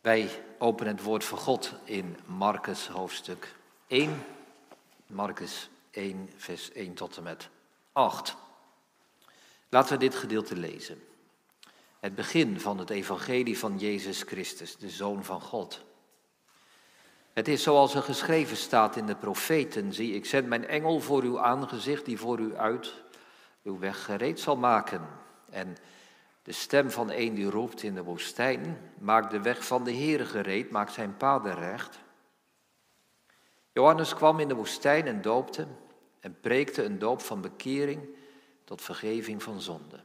Wij openen het woord van God in Marcus hoofdstuk 1. Marcus 1, vers 1 tot en met 8. Laten we dit gedeelte lezen. Het begin van het evangelie van Jezus Christus, de Zoon van God. Het is zoals er geschreven staat in de profeten. Zie, ik zend mijn engel voor uw aangezicht, die voor u uit uw weg gereed zal maken. En de stem van een die roept in de woestijn, maakt de weg van de Heere gereed, maakt zijn paden recht. Johannes kwam in de woestijn en doopte en preekte een doop van bekering tot vergeving van zonde.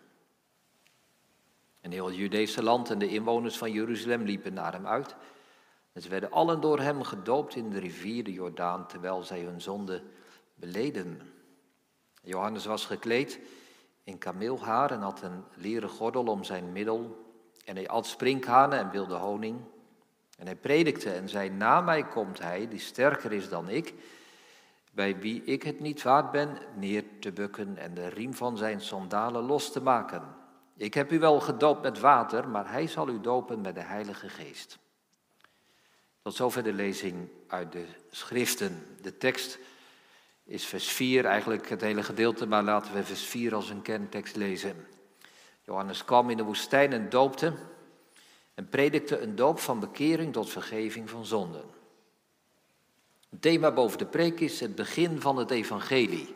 En heel het Judese land en de inwoners van Jeruzalem liepen naar hem uit. En ze werden allen door hem gedoopt in de rivier de Jordaan, terwijl zij hun zonde beleden. Johannes was gekleed in kameelhaar en had een leren gordel om zijn middel. En hij at sprinkhanen en wilde honing. En hij predikte en zei, na mij komt hij, die sterker is dan ik, bij wie ik het niet waard ben neer te bukken en de riem van zijn sandalen los te maken. Ik heb u wel gedoopt met water, maar hij zal u dopen met de Heilige Geest. Tot zover de lezing uit de schriften. De tekst is vers 4, eigenlijk het hele gedeelte, maar laten we vers 4 als een kerntekst lezen. Johannes kwam in de woestijn en doopte en predikte een doop van bekering tot vergeving van zonden. Het thema boven de preek is het begin van het evangelie.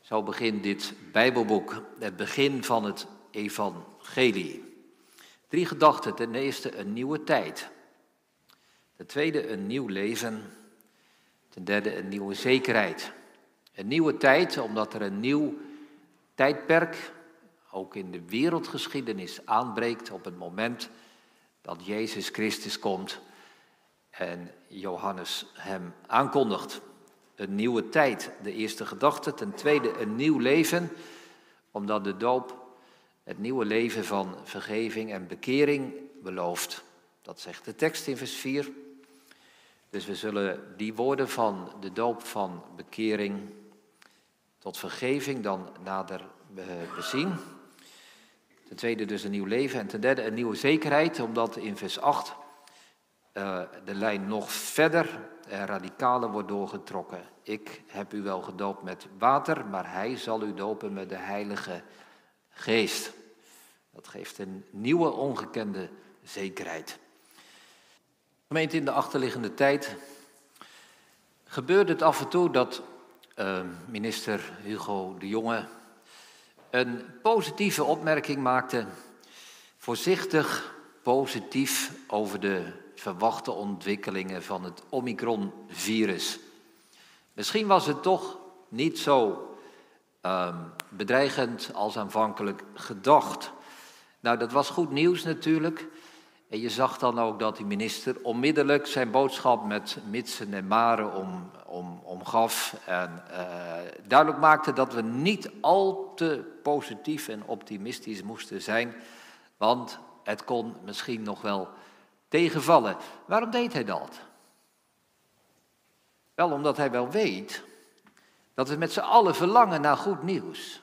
Zo begint dit Bijbelboek, het begin van het evangelie. Drie gedachten. Ten eerste een nieuwe tijd. Ten tweede een nieuw leven. Ten derde een nieuwe zekerheid. Een nieuwe tijd omdat er een nieuw tijdperk, ook in de wereldgeschiedenis, aanbreekt op het moment dat Jezus Christus komt en Johannes hem aankondigt. Een nieuwe tijd, de eerste gedachte. Ten tweede een nieuw leven, omdat de doop het nieuwe leven van vergeving en bekering belooft. Dat zegt de tekst in vers 4. Dus we zullen die woorden van de doop van bekering tot vergeving dan nader bezien. Ten tweede dus een nieuw leven en ten derde een nieuwe zekerheid, omdat in vers 8 uh, de lijn nog verder en radicaler wordt doorgetrokken. Ik heb u wel gedoopt met water, maar hij zal u dopen met de Heilige Geest. Dat geeft een nieuwe ongekende zekerheid. In de achterliggende tijd gebeurde het af en toe dat uh, minister Hugo de Jonge een positieve opmerking maakte, voorzichtig positief over de verwachte ontwikkelingen van het Omicron-virus. Misschien was het toch niet zo uh, bedreigend als aanvankelijk gedacht. Nou, dat was goed nieuws natuurlijk. En je zag dan ook dat die minister onmiddellijk zijn boodschap met mitsen en maren om, om, omgaf. En uh, duidelijk maakte dat we niet al te positief en optimistisch moesten zijn. Want het kon misschien nog wel tegenvallen. Waarom deed hij dat? Wel omdat hij wel weet dat we met z'n allen verlangen naar goed nieuws.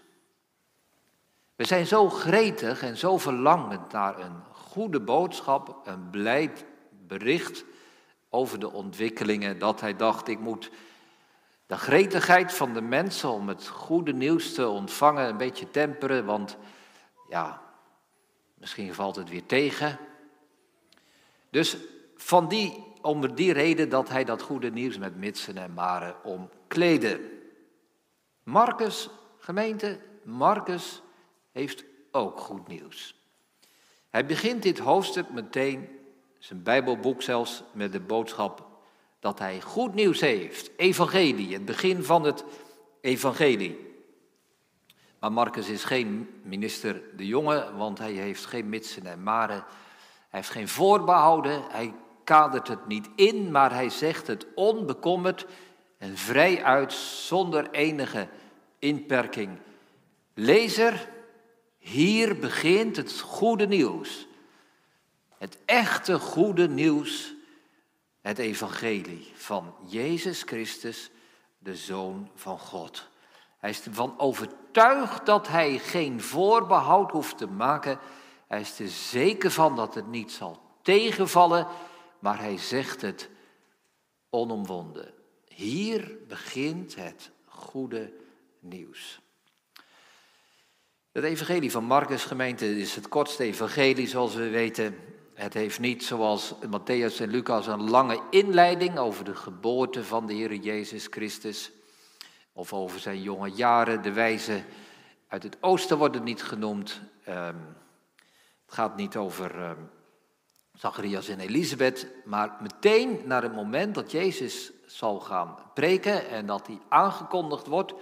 We zijn zo gretig en zo verlangend naar een goede boodschap, een blij bericht over de ontwikkelingen, dat hij dacht, ik moet de gretigheid van de mensen om het goede nieuws te ontvangen een beetje temperen, want ja, misschien valt het weer tegen. Dus van die, om die reden dat hij dat goede nieuws met mitsen en maren omkleedde. Marcus, gemeente, Marcus heeft ook goed nieuws. Hij begint dit hoofdstuk meteen, zijn Bijbelboek zelfs, met de boodschap dat hij goed nieuws heeft. Evangelie, het begin van het evangelie. Maar Marcus is geen minister de Jonge, want hij heeft geen mitsen en maren. Hij heeft geen voorbehouden, hij kadert het niet in, maar hij zegt het onbekommerd en vrij uit, zonder enige inperking. Lezer, hier begint het goede nieuws. Het echte goede nieuws, het evangelie van Jezus Christus, de Zoon van God. Hij is ervan overtuigd dat hij geen voorbehoud hoeft te maken. Hij is er zeker van dat het niet zal tegenvallen, maar hij zegt het onomwonden. Hier begint het goede nieuws. Het evangelie van Marcus gemeente is het kortste evangelie zoals we weten. Het heeft niet zoals Matthäus en Lucas een lange inleiding over de geboorte van de Heer Jezus Christus. Of over zijn jonge jaren. De wijze uit het oosten wordt niet genoemd. Ehm, het gaat niet over um, Zacharias en Elisabeth. Maar meteen naar het moment dat Jezus zal gaan preken. En dat hij aangekondigd wordt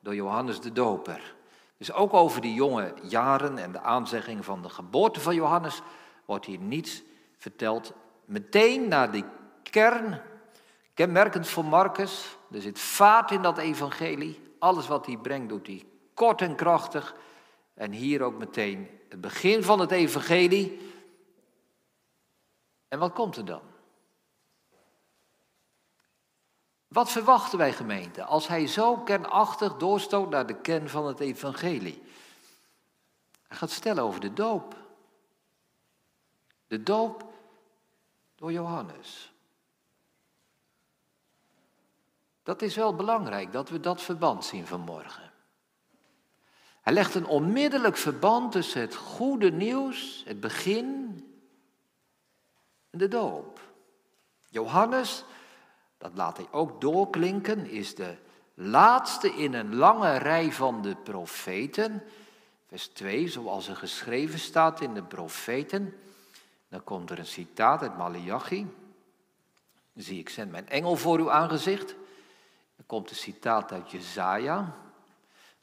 door Johannes de Doper. Dus ook over die jonge jaren en de aanzegging van de geboorte van Johannes wordt hier niets verteld. Meteen naar die kern, kenmerkend voor Marcus, er zit vaart in dat evangelie. Alles wat hij brengt doet hij kort en krachtig. En hier ook meteen het begin van het evangelie. En wat komt er dan? Wat verwachten wij gemeente als hij zo kernachtig doorstoot naar de kern van het evangelie? Hij gaat stellen over de doop. De doop door Johannes. Dat is wel belangrijk dat we dat verband zien vanmorgen. Hij legt een onmiddellijk verband tussen het goede nieuws, het begin en de doop. Johannes dat laat hij ook doorklinken, is de laatste in een lange rij van de profeten. Vers 2, zoals er geschreven staat in de profeten. Dan komt er een citaat uit Malachi. Zie, ik zend mijn engel voor uw aangezicht. Dan komt een citaat uit Jezaja.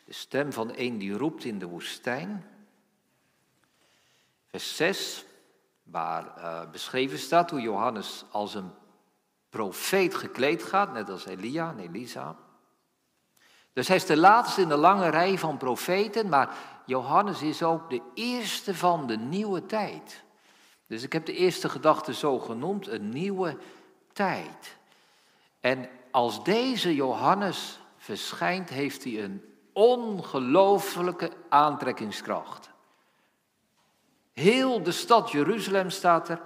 De stem van een die roept in de woestijn. Vers 6, waar uh, beschreven staat hoe Johannes als een profeet gekleed gaat, net als Elia en Elisa. Dus hij is de laatste in de lange rij van profeten, maar Johannes is ook de eerste van de nieuwe tijd. Dus ik heb de eerste gedachte zo genoemd, een nieuwe tijd. En als deze Johannes verschijnt, heeft hij een ongelooflijke aantrekkingskracht. Heel de stad Jeruzalem staat er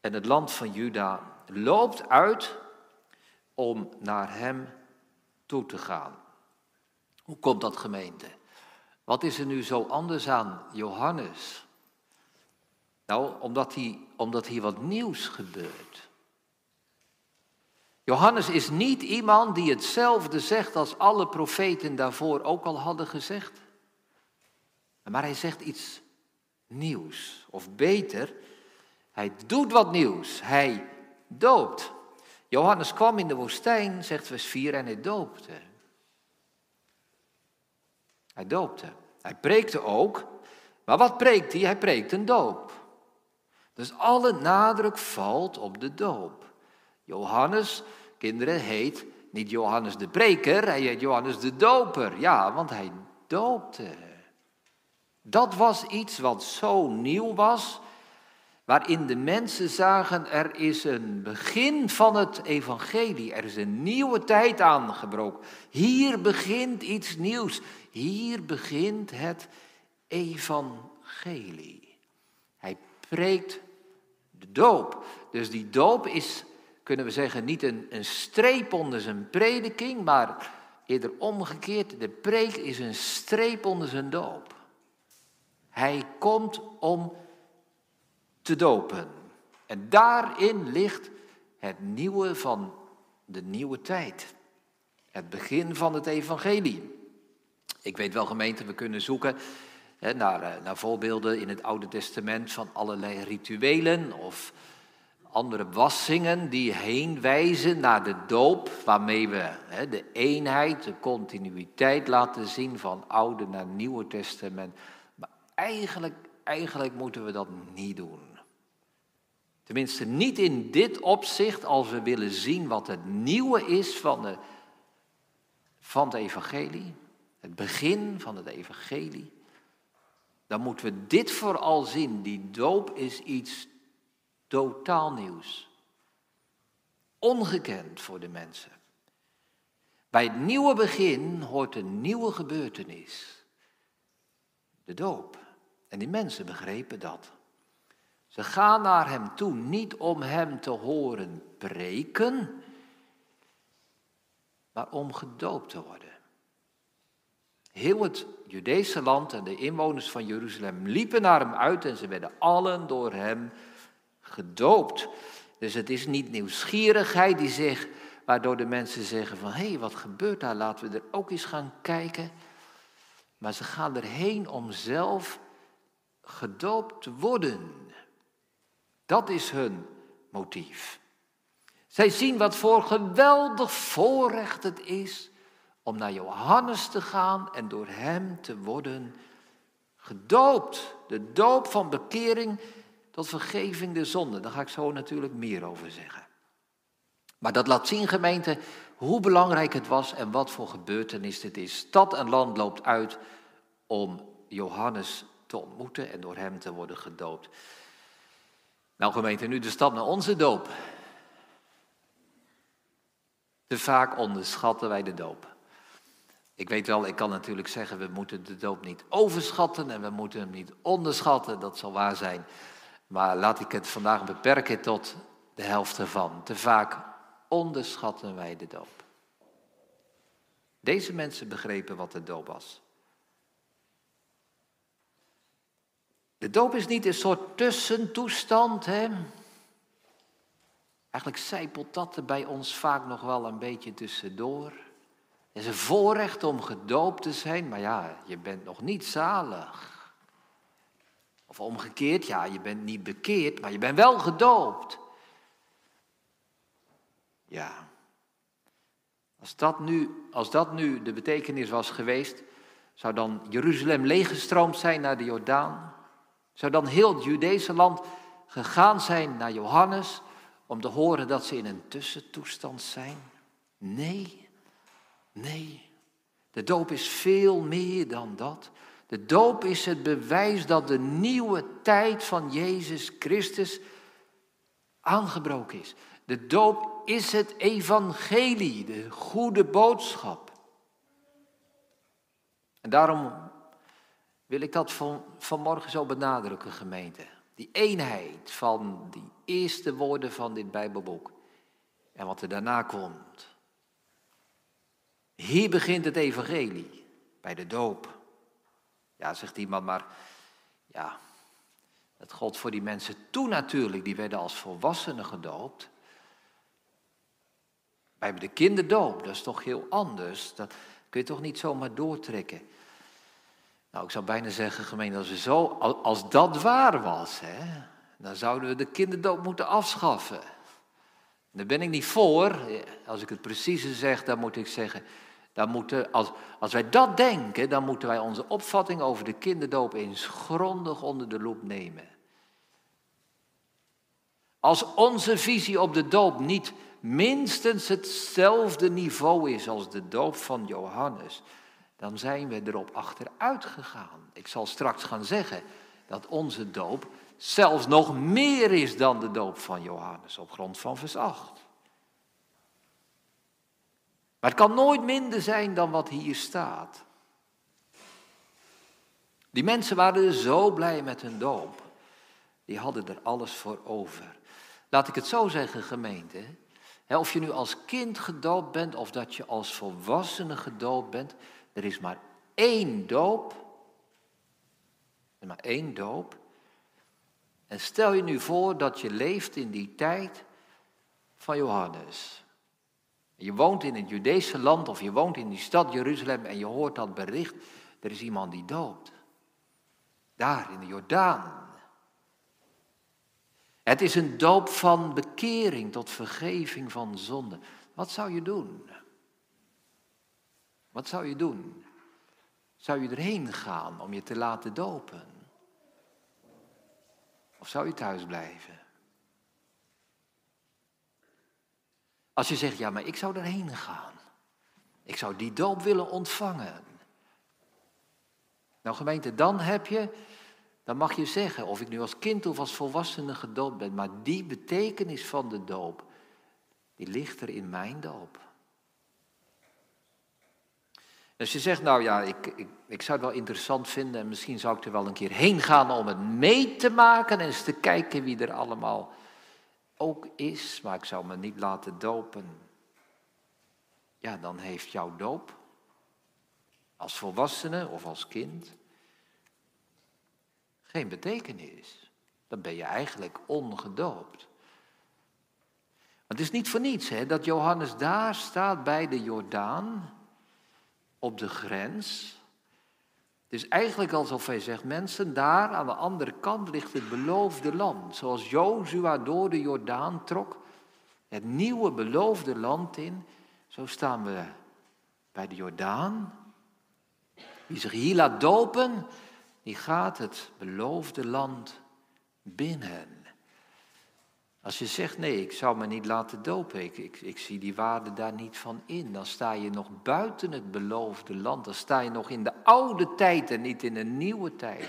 en het land van Juda loopt uit om naar hem toe te gaan. Hoe komt dat gemeente? Wat is er nu zo anders aan Johannes? Nou, omdat hier, omdat hier wat nieuws gebeurt. Johannes is niet iemand die hetzelfde zegt als alle profeten daarvoor ook al hadden gezegd. Maar hij zegt iets nieuws. Of beter, hij doet wat nieuws. Hij doopt. Johannes kwam in de woestijn, zegt vers 4, en hij doopte. Hij doopte. Hij preekte ook. Maar wat preekt hij? Hij preekt een doop. Dus alle nadruk valt op de doop. Johannes, kinderen, heet niet Johannes de preker, hij heet Johannes de doper. Ja, want hij doopte. Dat was iets wat zo nieuw was waarin de mensen zagen er is een begin van het evangelie, er is een nieuwe tijd aangebroken. Hier begint iets nieuws, hier begint het evangelie. Hij preekt de doop. Dus die doop is, kunnen we zeggen, niet een, een streep onder zijn prediking, maar eerder omgekeerd, de preek is een streep onder zijn doop. Hij komt om te dopen. En daarin ligt het nieuwe van de nieuwe tijd. Het begin van het evangelie. Ik weet wel gemeente, we kunnen zoeken hè, naar, eh, naar voorbeelden in het Oude Testament van allerlei rituelen of andere wassingen die heen wijzen naar de doop, waarmee we hè, de eenheid, de continuïteit laten zien van Oude naar Nieuwe Testament. Maar eigenlijk, eigenlijk moeten we dat niet doen. Tenminste, niet in dit opzicht als we willen zien wat het nieuwe is van, de, van het evangelie. Het begin van het evangelie. Dan moeten we dit vooral zien. Die doop is iets totaal nieuws. Ongekend voor de mensen. Bij het nieuwe begin hoort een nieuwe gebeurtenis. De doop. En die mensen begrepen dat. Ze gaan naar hem toe, niet om hem te horen preken, maar om gedoopt te worden. Heel het Judese land en de inwoners van Jeruzalem liepen naar hem uit en ze werden allen door hem gedoopt. Dus het is niet nieuwsgierigheid die zich, waardoor de mensen zeggen van hé, hey, wat gebeurt daar? Laten we er ook eens gaan kijken. Maar ze gaan erheen om zelf gedoopt te worden. Dat is hun motief. Zij zien wat voor geweldig voorrecht het is om naar Johannes te gaan en door hem te worden gedoopt. De doop van bekering tot vergeving de zonde. Daar ga ik zo natuurlijk meer over zeggen. Maar dat laat zien, gemeente, hoe belangrijk het was en wat voor gebeurtenis dit is. Stad en land loopt uit om Johannes te ontmoeten en door hem te worden gedoopt. Nou gemeente, nu de stap naar onze doop. Te vaak onderschatten wij de doop. Ik weet wel, ik kan natuurlijk zeggen, we moeten de doop niet overschatten en we moeten hem niet onderschatten, dat zal waar zijn. Maar laat ik het vandaag beperken tot de helft ervan. Te vaak onderschatten wij de doop. Deze mensen begrepen wat de doop was. De doop is niet een soort tussentoestand. Hè? Eigenlijk zijpelt dat er bij ons vaak nog wel een beetje tussendoor. Het is een voorrecht om gedoopt te zijn, maar ja, je bent nog niet zalig. Of omgekeerd, ja, je bent niet bekeerd, maar je bent wel gedoopt. Ja. Als dat nu, als dat nu de betekenis was geweest, zou dan Jeruzalem leeggestroomd zijn naar de Jordaan? Zou dan heel het Judese land gegaan zijn naar Johannes om te horen dat ze in een tussentoestand zijn? Nee, nee. De doop is veel meer dan dat. De doop is het bewijs dat de nieuwe tijd van Jezus Christus aangebroken is. De doop is het evangelie, de goede boodschap. En daarom wil ik dat van, vanmorgen zo benadrukken, gemeente. Die eenheid van die eerste woorden van dit Bijbelboek en wat er daarna komt. Hier begint het evangelie, bij de doop. Ja, zegt iemand, maar ja, het God voor die mensen toen natuurlijk, die werden als volwassenen gedoopt. Bij de kinderdoop, dat is toch heel anders. Dat kun je toch niet zomaar doortrekken. Nou, ik zou bijna zeggen, gemeen, als, we zo, als dat waar was, hè, dan zouden we de kinderdoop moeten afschaffen. Daar ben ik niet voor. Als ik het precieze zeg, dan moet ik zeggen, dan moeten, als, als wij dat denken, dan moeten wij onze opvatting over de kinderdoop eens grondig onder de loep nemen. Als onze visie op de doop niet minstens hetzelfde niveau is als de doop van Johannes, dan zijn we erop achteruit gegaan. Ik zal straks gaan zeggen dat onze doop zelfs nog meer is dan de doop van Johannes op grond van vers 8. Maar het kan nooit minder zijn dan wat hier staat. Die mensen waren zo blij met hun doop. Die hadden er alles voor over. Laat ik het zo zeggen, gemeente. Of je nu als kind gedoopt bent of dat je als volwassene gedoopt bent, er is maar één doop. Er is maar één doop. En stel je nu voor dat je leeft in die tijd van Johannes. Je woont in het Judese land of je woont in die stad Jeruzalem en je hoort dat bericht. Er is iemand die doopt. Daar in de Jordaan. Het is een doop van bekering tot vergeving van zonde. Wat zou je doen? Wat zou je doen? Zou je erheen gaan om je te laten dopen? Of zou je thuis blijven? Als je zegt, ja, maar ik zou erheen gaan. Ik zou die doop willen ontvangen. Nou gemeente, dan heb je, dan mag je zeggen, of ik nu als kind of als volwassene gedoopt ben, maar die betekenis van de doop, die ligt er in mijn doop. Als je zegt, nou ja, ik, ik, ik zou het wel interessant vinden en misschien zou ik er wel een keer heen gaan om het mee te maken en eens te kijken wie er allemaal ook is, maar ik zou me niet laten dopen. Ja, dan heeft jouw doop als volwassene of als kind geen betekenis. Dan ben je eigenlijk ongedoopt. het is niet voor niets hè, dat Johannes daar staat bij de Jordaan, op de grens. Het is eigenlijk alsof hij zegt, mensen, daar aan de andere kant ligt het beloofde land. Zoals Jozua door de Jordaan trok, het nieuwe beloofde land in. Zo staan we bij de Jordaan. Wie zich hier laat dopen, die gaat het beloofde land binnen. Als je zegt, nee, ik zou me niet laten dopen, ik, ik, zie die waarde daar niet van in, dan sta je nog buiten het beloofde land, dan sta je nog in de oude tijd en niet in een nieuwe tijd.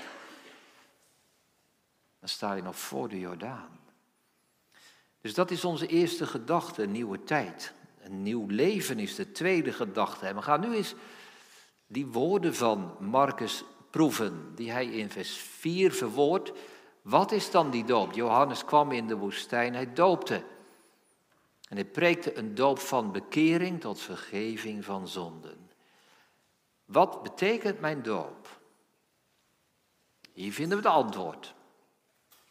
Dan sta je nog voor de Jordaan. Dus dat is onze eerste gedachte, een nieuwe tijd. Een nieuw leven is de tweede gedachte. En we gaan nu eens die woorden van Marcus proeven, die hij in vers 4 verwoordt. Wat is dan die doop? Johannes kwam in de woestijn, hij doopte. En hij preekte een doop van bekering tot vergeving van zonden. Wat betekent mijn doop? Hier vinden we het antwoord.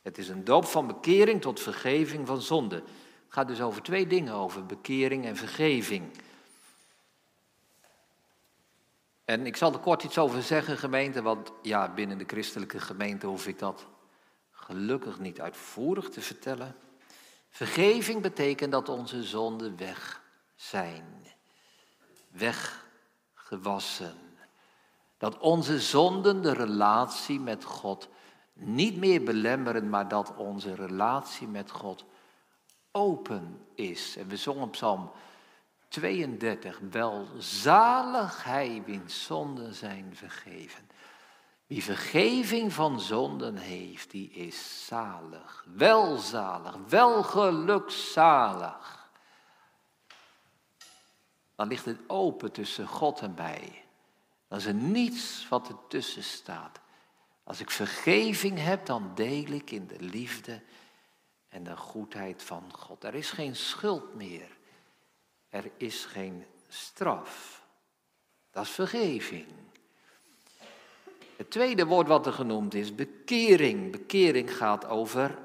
Het is een doop van bekering tot vergeving van zonde. Het gaat dus over twee dingen, over bekering en vergeving. En ik zal er kort iets over zeggen, gemeente, want ja, binnen de christelijke gemeente hoef ik dat gelukkig niet uitvoerig te vertellen. Vergeving betekent dat onze zonden weg zijn, weggewassen. Dat onze zonden de relatie met God niet meer belemmeren, maar dat onze relatie met God open is. En we zongen Psalm 32, welzalig hij wiens zonden zijn vergeven. Wie vergeving van zonden heeft, die is zalig, welzalig, welgelukzalig. Dan ligt het open tussen God en mij. Dan is er niets wat ertussen staat. Als ik vergeving heb, dan deel ik in de liefde en de goedheid van God. Er is geen schuld meer. Er is geen straf. Dat is vergeving. Het tweede woord wat er genoemd is, bekering. Bekering gaat over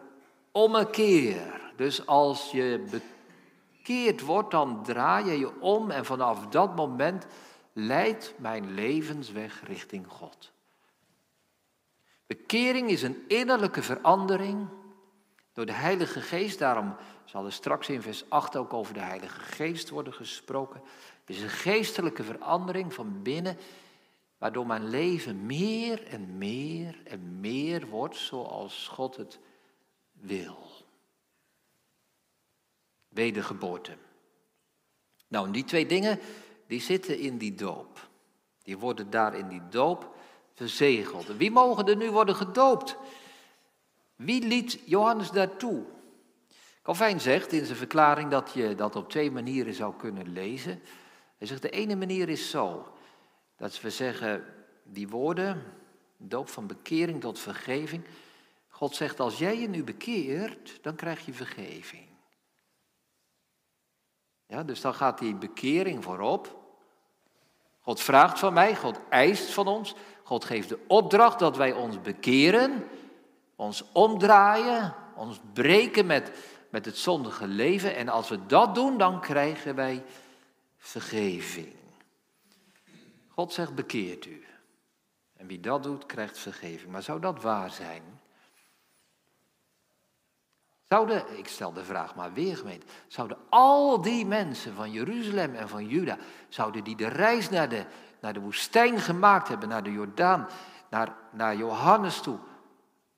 ommekeer. Dus als je bekeerd wordt, dan draai je je om en vanaf dat moment leidt mijn levensweg richting God. Bekering is een innerlijke verandering door de Heilige Geest. Daarom zal er straks in vers 8 ook over de Heilige Geest worden gesproken. Het is een geestelijke verandering van binnen Waardoor mijn leven meer en meer en meer wordt zoals God het wil. Wedergeboorte. Nou, die twee dingen, die zitten in die doop. Die worden daar in die doop verzegeld. wie mogen er nu worden gedoopt? Wie liet Johannes daartoe? Calvijn zegt in zijn verklaring dat je dat op twee manieren zou kunnen lezen. Hij zegt de ene manier is zo. Dat we zeggen, die woorden, doop van bekering tot vergeving. God zegt, als jij je nu bekeert, dan krijg je vergeving. Ja, dus dan gaat die bekering voorop. God vraagt van mij, God eist van ons. God geeft de opdracht dat wij ons bekeren, ons omdraaien, ons breken met, met het zondige leven. En als we dat doen, dan krijgen wij vergeving. God zegt bekeert u. En wie dat doet, krijgt vergeving. Maar zou dat waar zijn? Zouden, ik stel de vraag maar weer gemeente, zouden al die mensen van Jeruzalem en van Juda, zouden die de reis naar de, naar de woestijn gemaakt hebben, naar de Jordaan, naar, naar Johannes toe,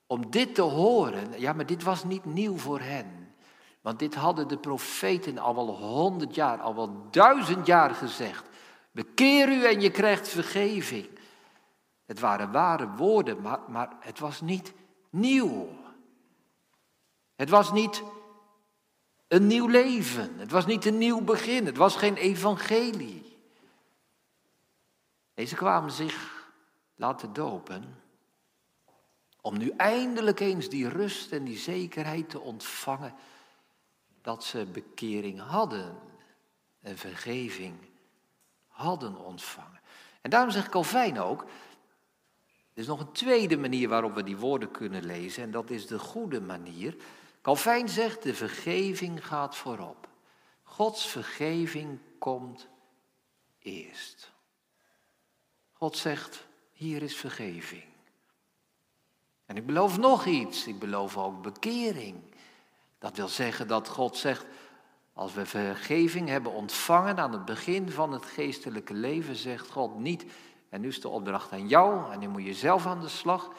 om dit te horen? Ja, maar dit was niet nieuw voor hen. Want dit hadden de profeten al wel honderd jaar, al wel duizend jaar gezegd. Bekeer u en je krijgt vergeving. Het waren ware woorden, maar, het was niet nieuw. Het was niet een nieuw leven. Het was niet een nieuw begin. Het was geen evangelie. Deze kwamen zich laten dopen om nu eindelijk eens die rust en die zekerheid te ontvangen dat ze bekering hadden en vergeving hadden ontvangen. En daarom zegt Calvijn ook, er is nog een tweede manier waarop we die woorden kunnen lezen en dat is de goede manier. Calvijn zegt, de vergeving gaat voorop. Gods vergeving komt eerst. God zegt, hier is vergeving. En ik beloof nog iets, ik beloof ook bekering. Dat wil zeggen dat God zegt, als we vergeving hebben ontvangen aan het begin van het geestelijke leven, zegt God niet, en nu is de opdracht aan jou en nu moet je zelf aan de slag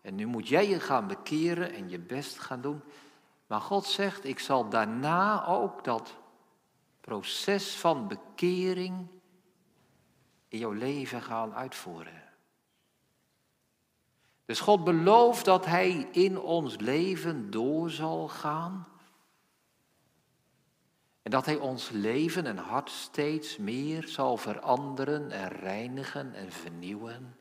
en nu moet jij je gaan bekeren en je best gaan doen. Maar God zegt, ik zal daarna ook dat proces van bekering in jouw leven gaan uitvoeren. Dus God belooft dat Hij in ons leven door zal gaan. En dat Hij ons leven en hart steeds meer zal veranderen en reinigen en vernieuwen.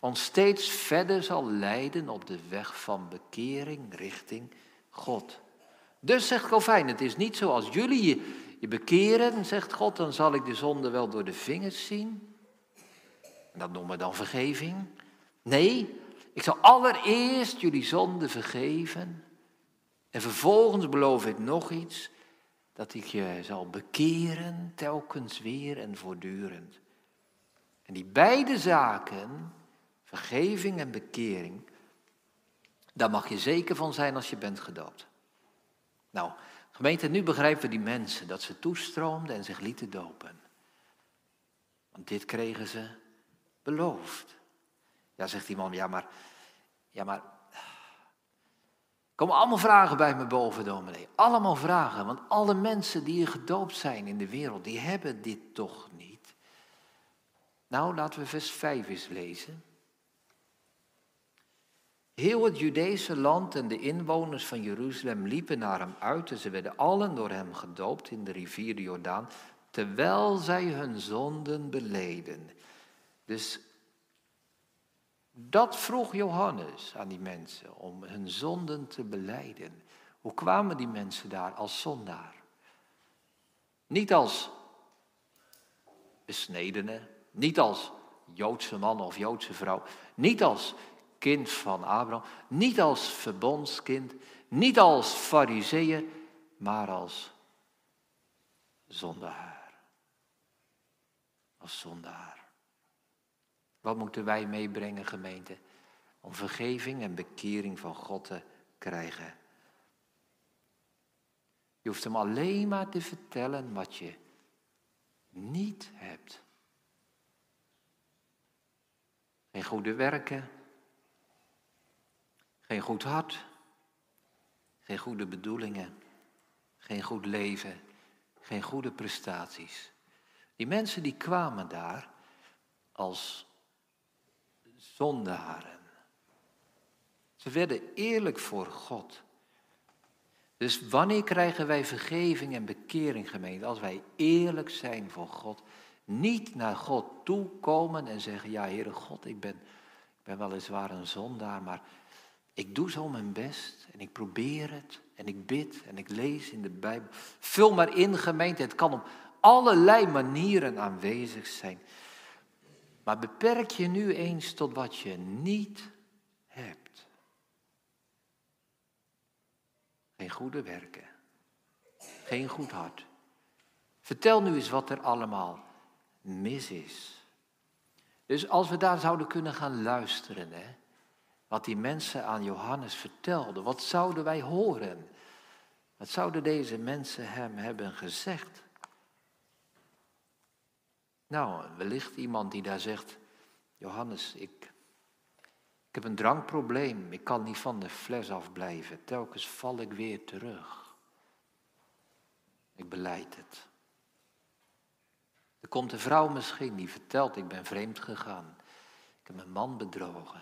Ons steeds verder zal leiden op de weg van bekering richting God. Dus zegt Calvijn, het is niet zoals jullie je, je bekeren, zegt God, dan zal ik de zonde wel door de vingers zien. En dat noemen we dan vergeving. Nee, ik zal allereerst jullie zonde vergeven. En vervolgens beloof ik nog iets, dat ik je zal bekeren, telkens weer en voortdurend. En die beide zaken, vergeving en bekering, daar mag je zeker van zijn als je bent gedoopt. Nou, gemeente, nu begrijpen we die mensen dat ze toestroomden en zich lieten dopen. Want dit kregen ze beloofd. Ja, zegt die man, ja maar, ja maar, komen allemaal vragen bij me boven, dominee. Allemaal vragen, want alle mensen die hier gedoopt zijn in de wereld, die hebben dit toch niet. Nou, laten we vers 5 eens lezen. Heel het Judese land en de inwoners van Jeruzalem liepen naar hem uit en ze werden allen door hem gedoopt in de rivier de Jordaan, terwijl zij hun zonden beleden. Dus dat vroeg Johannes aan die mensen, om hun zonden te beleiden. Hoe kwamen die mensen daar als zondaar? Niet als besnedene, niet als Joodse man of Joodse vrouw, niet als kind van Abraham, niet als verbondskind, niet als fariseeën, maar als zondaar. Als zondaar. Wat moeten wij meebrengen, gemeente, om vergeving en bekering van God te krijgen? Je hoeft hem alleen maar te vertellen wat je niet hebt. Geen goede werken, geen goed hart, geen goede bedoelingen, geen goed leven, geen goede prestaties. Die mensen die kwamen daar als zondaren. Ze werden eerlijk voor God. Dus wanneer krijgen wij vergeving en bekering, gemeente? Als wij eerlijk zijn voor God. Niet naar God toe komen en zeggen, ja Heere God, ik ben, ik ben weliswaar een zondaar, maar ik doe zo mijn best en ik probeer het en ik bid en ik lees in de Bijbel. Vul maar in, gemeente, het kan op allerlei manieren aanwezig zijn. Maar beperk je nu eens tot wat je niet hebt. Geen goede werken. Geen goed hart. Vertel nu eens wat er allemaal mis is. Dus als we daar zouden kunnen gaan luisteren, hè, wat die mensen aan Johannes vertelden, wat zouden wij horen? Wat zouden deze mensen hem hebben gezegd? Nou, wellicht iemand die daar zegt, Johannes, ik, ik heb een drankprobleem, ik kan niet van de fles afblijven, telkens val ik weer terug. Ik beleid het. Er komt een vrouw misschien die vertelt, ik ben vreemd gegaan, ik heb mijn man bedrogen.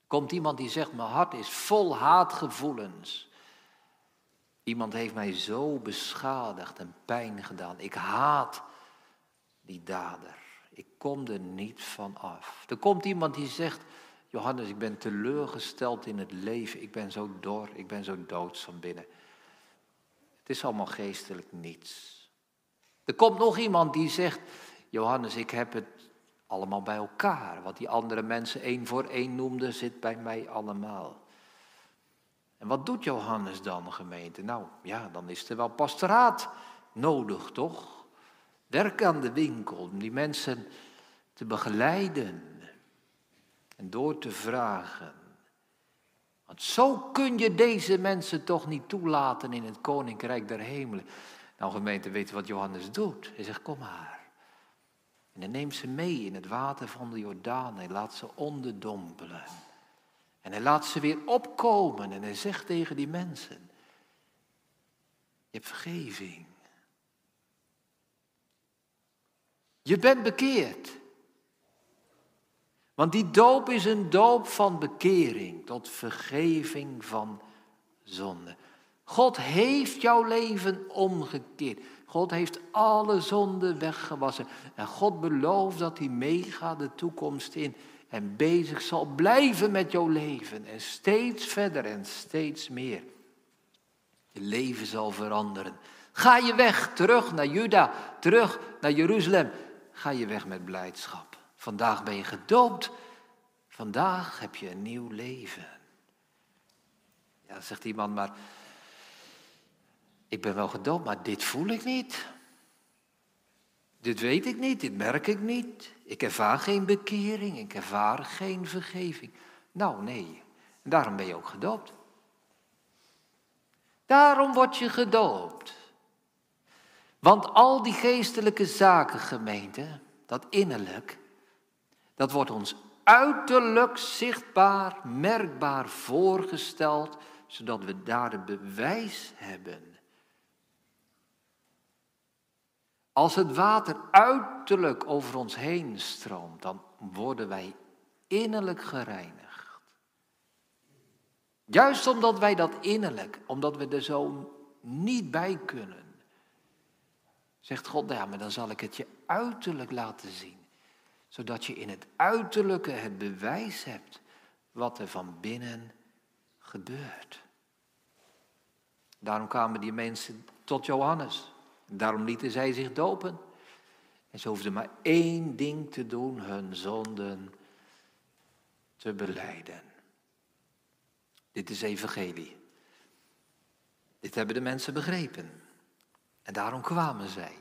Er komt iemand die zegt, mijn hart is vol haatgevoelens. Iemand heeft mij zo beschadigd en pijn gedaan. Ik haat die dader. Ik kom er niet van af. Er komt iemand die zegt, Johannes, ik ben teleurgesteld in het leven. Ik ben zo dor, ik ben zo dood van binnen. Het is allemaal geestelijk niets. Er komt nog iemand die zegt, Johannes, ik heb het allemaal bij elkaar. Wat die andere mensen één voor één noemden, zit bij mij allemaal. En wat doet Johannes dan, gemeente? Nou ja, dan is er wel pastoraat nodig, toch? Werk aan de winkel om die mensen te begeleiden en door te vragen. Want zo kun je deze mensen toch niet toelaten in het koninkrijk der hemelen. Nou gemeente, weet wat Johannes doet? Hij zegt, kom maar. En hij neemt ze mee in het water van de Jordaan. Hij laat ze onderdompelen. En hij laat ze weer opkomen. En hij zegt tegen die mensen, je hebt vergeving. Je bent bekeerd. Want die doop is een doop van bekering tot vergeving van zonde. God heeft jouw leven omgekeerd. God heeft alle zonden weggewassen. En God belooft dat hij meegaat de toekomst in. En bezig zal blijven met jouw leven. En steeds verder en steeds meer. Je leven zal veranderen. Ga je weg terug naar Juda, terug naar Jeruzalem. Ga je weg met blijdschap. Vandaag ben je gedoopt. Vandaag heb je een nieuw leven. Ja, zegt iemand, maar ik ben wel gedoopt, maar dit voel ik niet. Dit weet ik niet, dit merk ik niet. Ik ervaar geen bekering, ik ervaar geen vergeving. Nou, nee. Daarom ben je ook gedoopt. Daarom word je gedoopt. Want al die geestelijke zaken, gemeente, dat innerlijk, dat wordt ons uiterlijk zichtbaar, merkbaar voorgesteld, zodat we daar een bewijs hebben. Als het water uiterlijk over ons heen stroomt, dan worden wij innerlijk gereinigd. Juist omdat wij dat innerlijk, omdat we er zo niet bij kunnen, zegt God, ja, maar dan zal ik het je uiterlijk laten zien. Zodat je in het uiterlijke het bewijs hebt wat er van binnen gebeurt. Daarom kwamen die mensen tot Johannes. Daarom lieten zij zich dopen. En ze hoefden maar één ding te doen, hun zonden te beleiden. Dit is evangelie. Dit hebben de mensen begrepen. En daarom kwamen zij.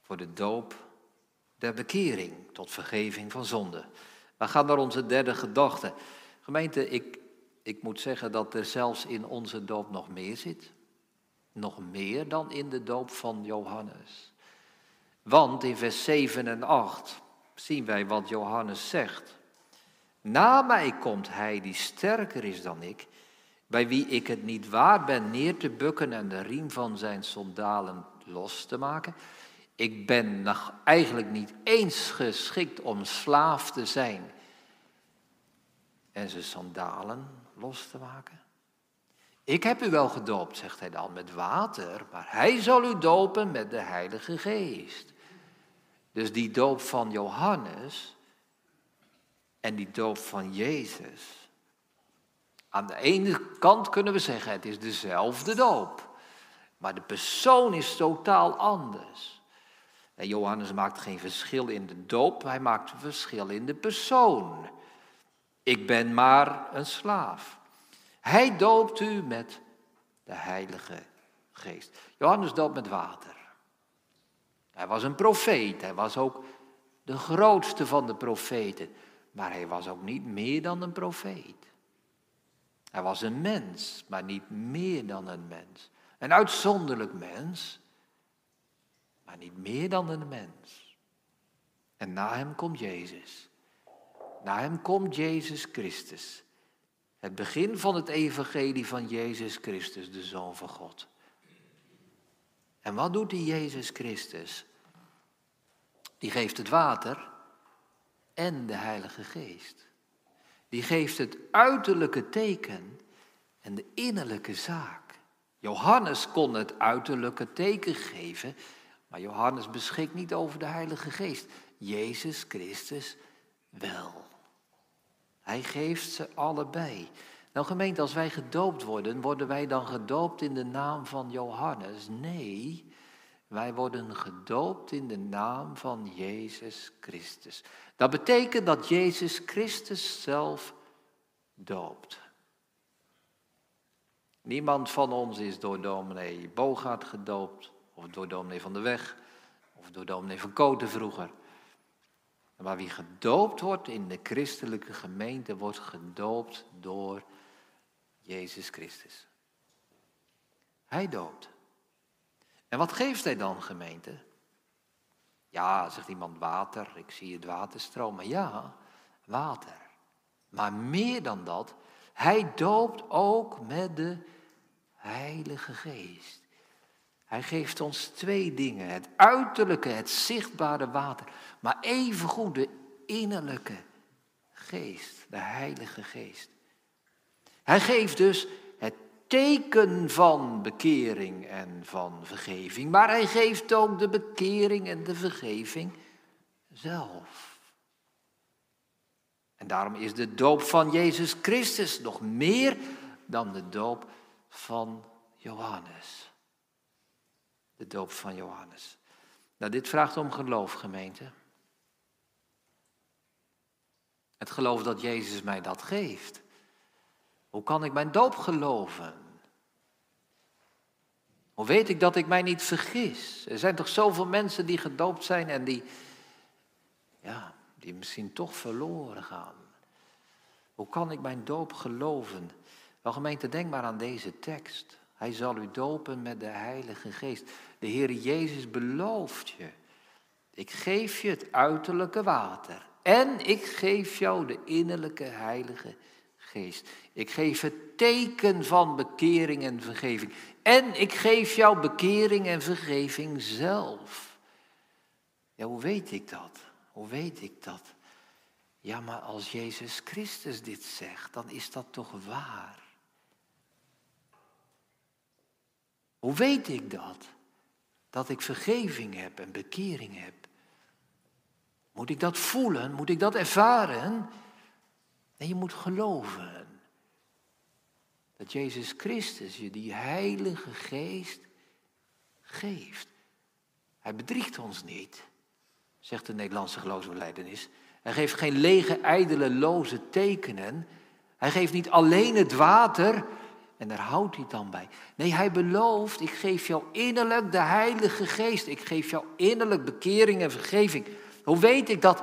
Voor de doop der bekering tot vergeving van zonde. We gaan naar onze derde gedachte. Gemeente, ik, ik moet zeggen dat er zelfs in onze doop nog meer zit. Nog meer dan in de doop van Johannes. Want in vers 7 en 8 zien wij wat Johannes zegt. Na mij komt hij die sterker is dan ik, bij wie ik het niet waard ben neer te bukken en de riem van zijn sandalen los te maken. Ik ben nog eigenlijk niet eens geschikt om slaaf te zijn en zijn sandalen los te maken. Ik heb u wel gedoopt, zegt hij dan, met water, maar hij zal u dopen met de Heilige Geest. Dus die doop van Johannes en die doop van Jezus. Aan de ene kant kunnen we zeggen, het is dezelfde doop. Maar de persoon is totaal anders. En Johannes maakt geen verschil in de doop, hij maakt een verschil in de persoon. Ik ben maar een slaaf. Hij doopt u met de Heilige Geest. Johannes doopt met water. Hij was een profeet, hij was ook de grootste van de profeten, maar hij was ook niet meer dan een profeet. Hij was een mens, maar niet meer dan een mens. Een uitzonderlijk mens, maar niet meer dan een mens. En na hem komt Jezus. Na hem komt Jezus Christus. Het begin van het evangelie van Jezus Christus, de Zoon van God. En wat doet die Jezus Christus? Die geeft het water en de Heilige Geest. Die geeft het uiterlijke teken en de innerlijke zaak. Johannes kon het uiterlijke teken geven Maar Johannes beschikt niet over de Heilige Geest. Jezus Christus wel. Hij geeft ze allebei. Nou gemeente, als wij gedoopt worden, worden wij dan gedoopt in de naam van Johannes? Nee, wij worden gedoopt in de naam van Jezus Christus. Dat betekent dat Jezus Christus zelf doopt. Niemand van ons is door dominee Bogaert gedoopt, of door dominee van de Weg, of door dominee van Koten vroeger. Maar wie gedoopt wordt in de christelijke gemeente, wordt gedoopt door Jezus Christus. Hij doopt. En wat geeft hij dan, gemeente? Ja, zegt iemand, water. Ik zie het water stromen. Ja, water. Maar meer dan dat, hij doopt ook met de Heilige Geest. Hij geeft ons twee dingen: het uiterlijke, het zichtbare water, maar evengoed de innerlijke geest, de Heilige Geest. Hij geeft dus het teken van bekering en van vergeving, maar hij geeft ook de bekering en de vergeving zelf. En daarom is de doop van Jezus Christus nog meer dan de doop van Johannes. De doop van Johannes. Nou, dit vraagt om geloof, gemeente. Het geloof dat Jezus mij dat geeft. Hoe kan ik mijn doop geloven? Hoe weet ik dat ik mij niet vergis? Er zijn toch zoveel mensen die gedoopt zijn en die, ja, die misschien toch verloren gaan. Hoe kan ik mijn doop geloven? Wel gemeente, denk maar aan deze tekst. Hij zal u dopen met de Heilige Geest. De Heer Jezus belooft je. Ik geef je het uiterlijke water. En ik geef jou de innerlijke Heilige Geest. Ik geef het teken van bekering en vergeving. En ik geef jou bekering en vergeving zelf. Ja, hoe weet ik dat? Hoe weet ik dat? Ja, maar als Jezus Christus dit zegt, dan is dat toch waar? Hoe weet ik dat? Dat ik vergeving heb en bekering heb. Moet ik dat voelen? Moet ik dat ervaren? Nee, je moet geloven. Dat Jezus Christus je die Heilige Geest geeft. Hij bedriegt ons niet, zegt de Nederlandse geloofsbeleidenis. Hij geeft geen lege, ijdele, loze tekenen. Hij geeft niet alleen het water, en daar houdt hij dan bij. Nee, hij belooft, ik geef jou innerlijk de Heilige Geest. Ik geef jou innerlijk bekering en vergeving. Hoe weet ik dat?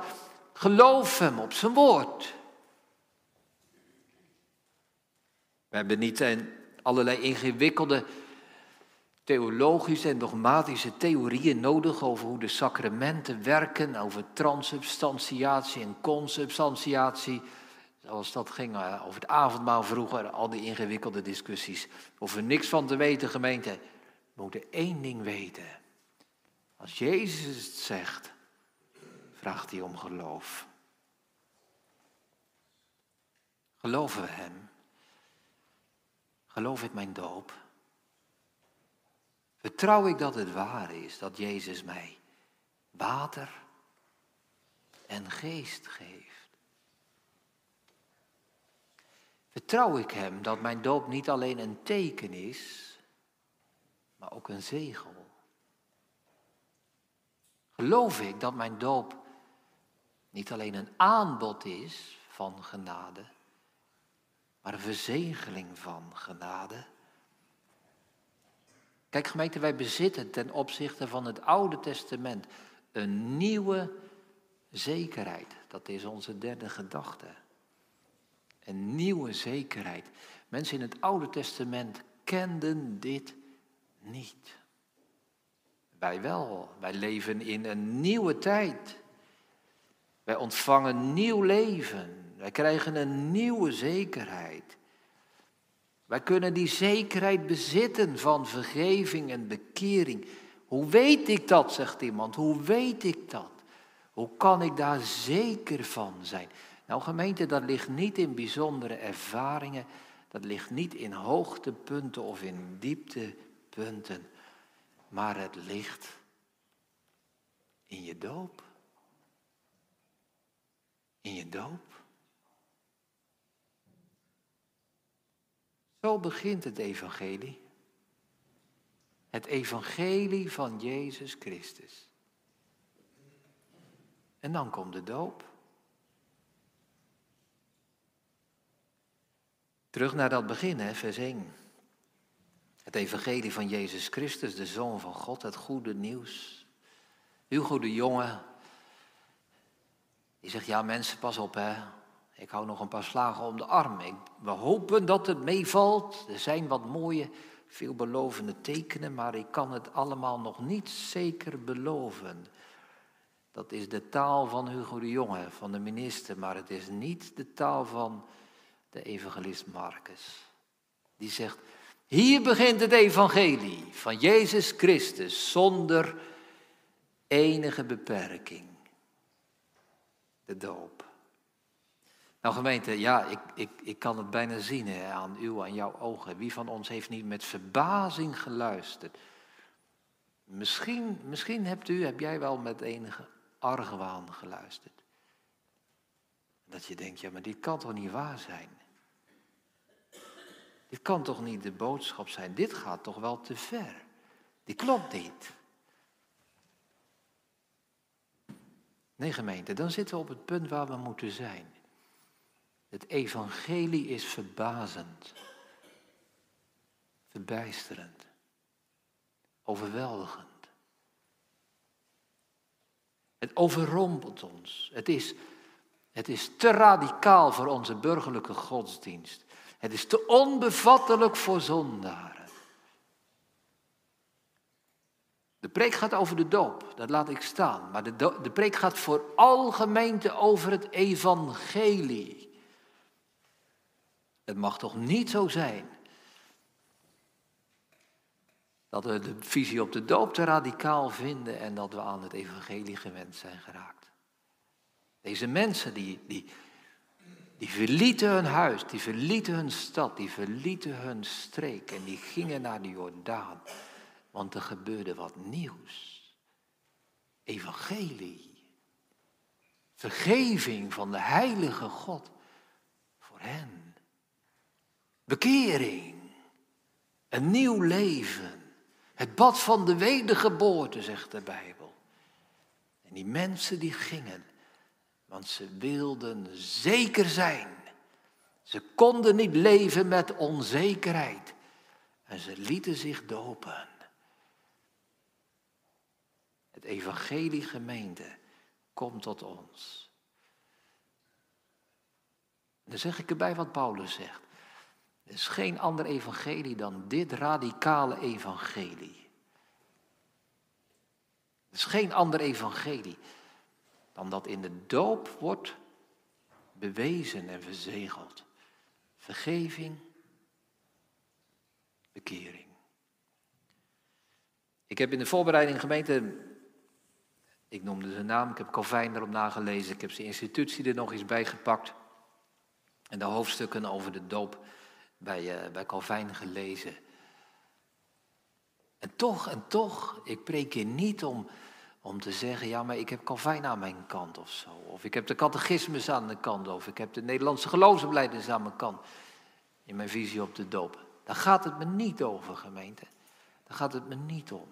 Geloof hem op zijn woord. We hebben niet allerlei ingewikkelde theologische en dogmatische theorieën nodig over hoe de sacramenten werken, over transubstantiatie en consubstantiatie. Zoals dat ging eh, over het avondmaal vroeger, al die ingewikkelde discussies. Of er niks van te weten, gemeente. We moeten één ding weten. Als Jezus het zegt, vraagt hij om geloof. Geloven we Hem? Geloof ik mijn doop? Vertrouw ik dat het waar is dat Jezus mij water en geest geeft? Vertrouw ik Hem dat mijn doop niet alleen een teken is, maar ook een zegel? Geloof ik dat mijn doop niet alleen een aanbod is van genade, maar een verzegeling van genade? Kijk gemeente, wij bezitten ten opzichte van het Oude Testament een nieuwe zekerheid. Dat is onze derde gedachte. Een nieuwe zekerheid. Mensen in het Oude Testament kenden dit niet. Wij wel. Wij leven in een nieuwe tijd. Wij ontvangen nieuw leven. Wij krijgen een nieuwe zekerheid. Wij kunnen die zekerheid bezitten van vergeving en bekering. Hoe weet ik dat, zegt iemand. Hoe weet ik dat? Hoe kan ik daar zeker van zijn? Nou gemeente, dat ligt niet in bijzondere ervaringen, dat ligt niet in hoogtepunten of in dieptepunten, maar het ligt In je doop. In je doop. Zo begint het evangelie. Het evangelie van Jezus Christus. En dan komt de doop. Terug naar dat begin, hè, vers 1. Het evangelie van Jezus Christus, de Zoon van God, het goede nieuws. Uw goede jongen, die zegt, ja mensen, pas op hè. Ik hou nog een paar slagen om de arm. Ik, we hopen dat het meevalt. Er zijn wat mooie, veelbelovende tekenen, maar ik kan het allemaal nog niet zeker beloven. Dat is de taal van Hugo de Jonge, van de minister, maar het is niet de taal van de evangelist Marcus. Die zegt, hier begint het evangelie van Jezus Christus zonder enige beperking. De doop. Nou gemeente, ja, ik, ik, ik kan het bijna zien hè, aan uw, aan jouw ogen. Wie van ons heeft niet met verbazing geluisterd? Misschien, misschien hebt u, heb jij wel met enige argwaan geluisterd. Dat je denkt, ja, maar dit kan toch niet waar zijn? Dit kan toch niet de boodschap zijn? Dit gaat toch wel te ver? Die klopt niet. Nee, gemeente, dan zitten we op het punt waar we moeten zijn. Het evangelie is verbazend, verbijsterend, overweldigend. Het overrompelt ons. Het is, het is te radicaal voor onze burgerlijke godsdienst. Het is te onbevattelijk voor zondaren. De preek gaat over de doop, dat laat ik staan. Maar de, de preek gaat voor algemeente over het evangelie. Het mag toch niet zo zijn dat we de visie op de doop te radicaal vinden en dat we aan het evangelie gewend zijn geraakt. Deze mensen die, die, die verlieten hun huis, die verlieten hun stad, die verlieten hun streek en die gingen naar de Jordaan. Want er gebeurde wat nieuws. Evangelie. Vergeving van de heilige God voor hen. Bekering. Een nieuw leven. Het bad van de wedergeboorte, zegt de Bijbel. En die mensen die gingen want ze wilden zeker zijn. Ze konden niet leven met onzekerheid. En ze lieten zich dopen. Het evangelie gemeente komt tot ons. Dan zeg ik erbij wat Paulus zegt. Er is geen ander evangelie dan dit radicale evangelie. Er is geen ander evangelie dan dat in de doop wordt bewezen en verzegeld. Vergeving, bekering. Ik heb in de voorbereiding gemeente, ik noemde zijn naam, ik heb Calvijn erop nagelezen, ik heb zijn institutie er nog eens bij gepakt. En de hoofdstukken over de doop bij, uh, bij Calvijn gelezen. En toch, en toch, ik preek hier niet om om te zeggen, ja, maar ik heb Calvijn aan mijn kant of zo. Of ik heb de catechismus aan de kant, of ik heb de Nederlandse geloofsbeleiders aan mijn kant. In mijn visie op de doop. Daar gaat het me niet over, gemeente. Daar gaat het me niet om.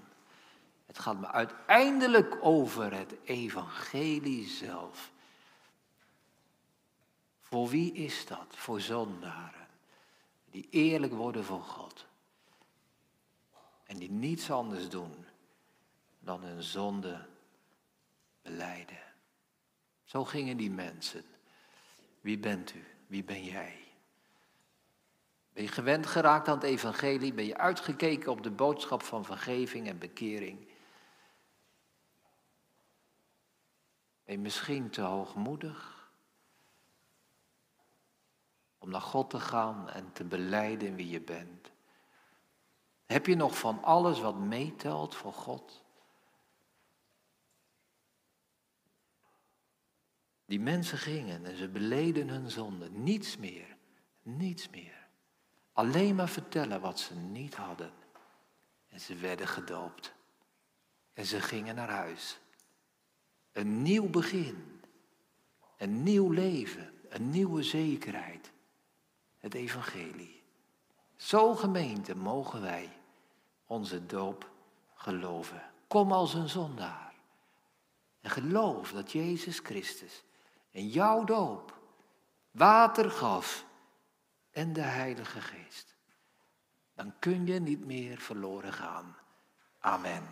Het gaat me uiteindelijk over het evangelie zelf. Voor wie is dat? Voor zondaren. Die eerlijk worden voor God. En die niets anders doen dan hun zonde beleiden. Zo gingen die mensen. Wie bent u? Wie ben jij? Ben je gewend geraakt aan het evangelie? Ben je uitgekeken op de boodschap van vergeving en bekering? Ben je misschien te hoogmoedig om naar God te gaan en te beleiden wie je bent? Heb je nog van alles wat meetelt voor God? Die mensen gingen en ze beleden hun zonde. Niets meer. Niets meer. Alleen maar vertellen wat ze niet hadden. En ze werden gedoopt. En ze gingen naar huis. Een nieuw begin. Een nieuw leven. Een nieuwe zekerheid. Het evangelie. Zo gemeente mogen wij onze doop geloven. Kom als een zondaar. En geloof dat Jezus Christus in jouw doop water gaf en de Heilige Geest. Dan kun je niet meer verloren gaan. Amen.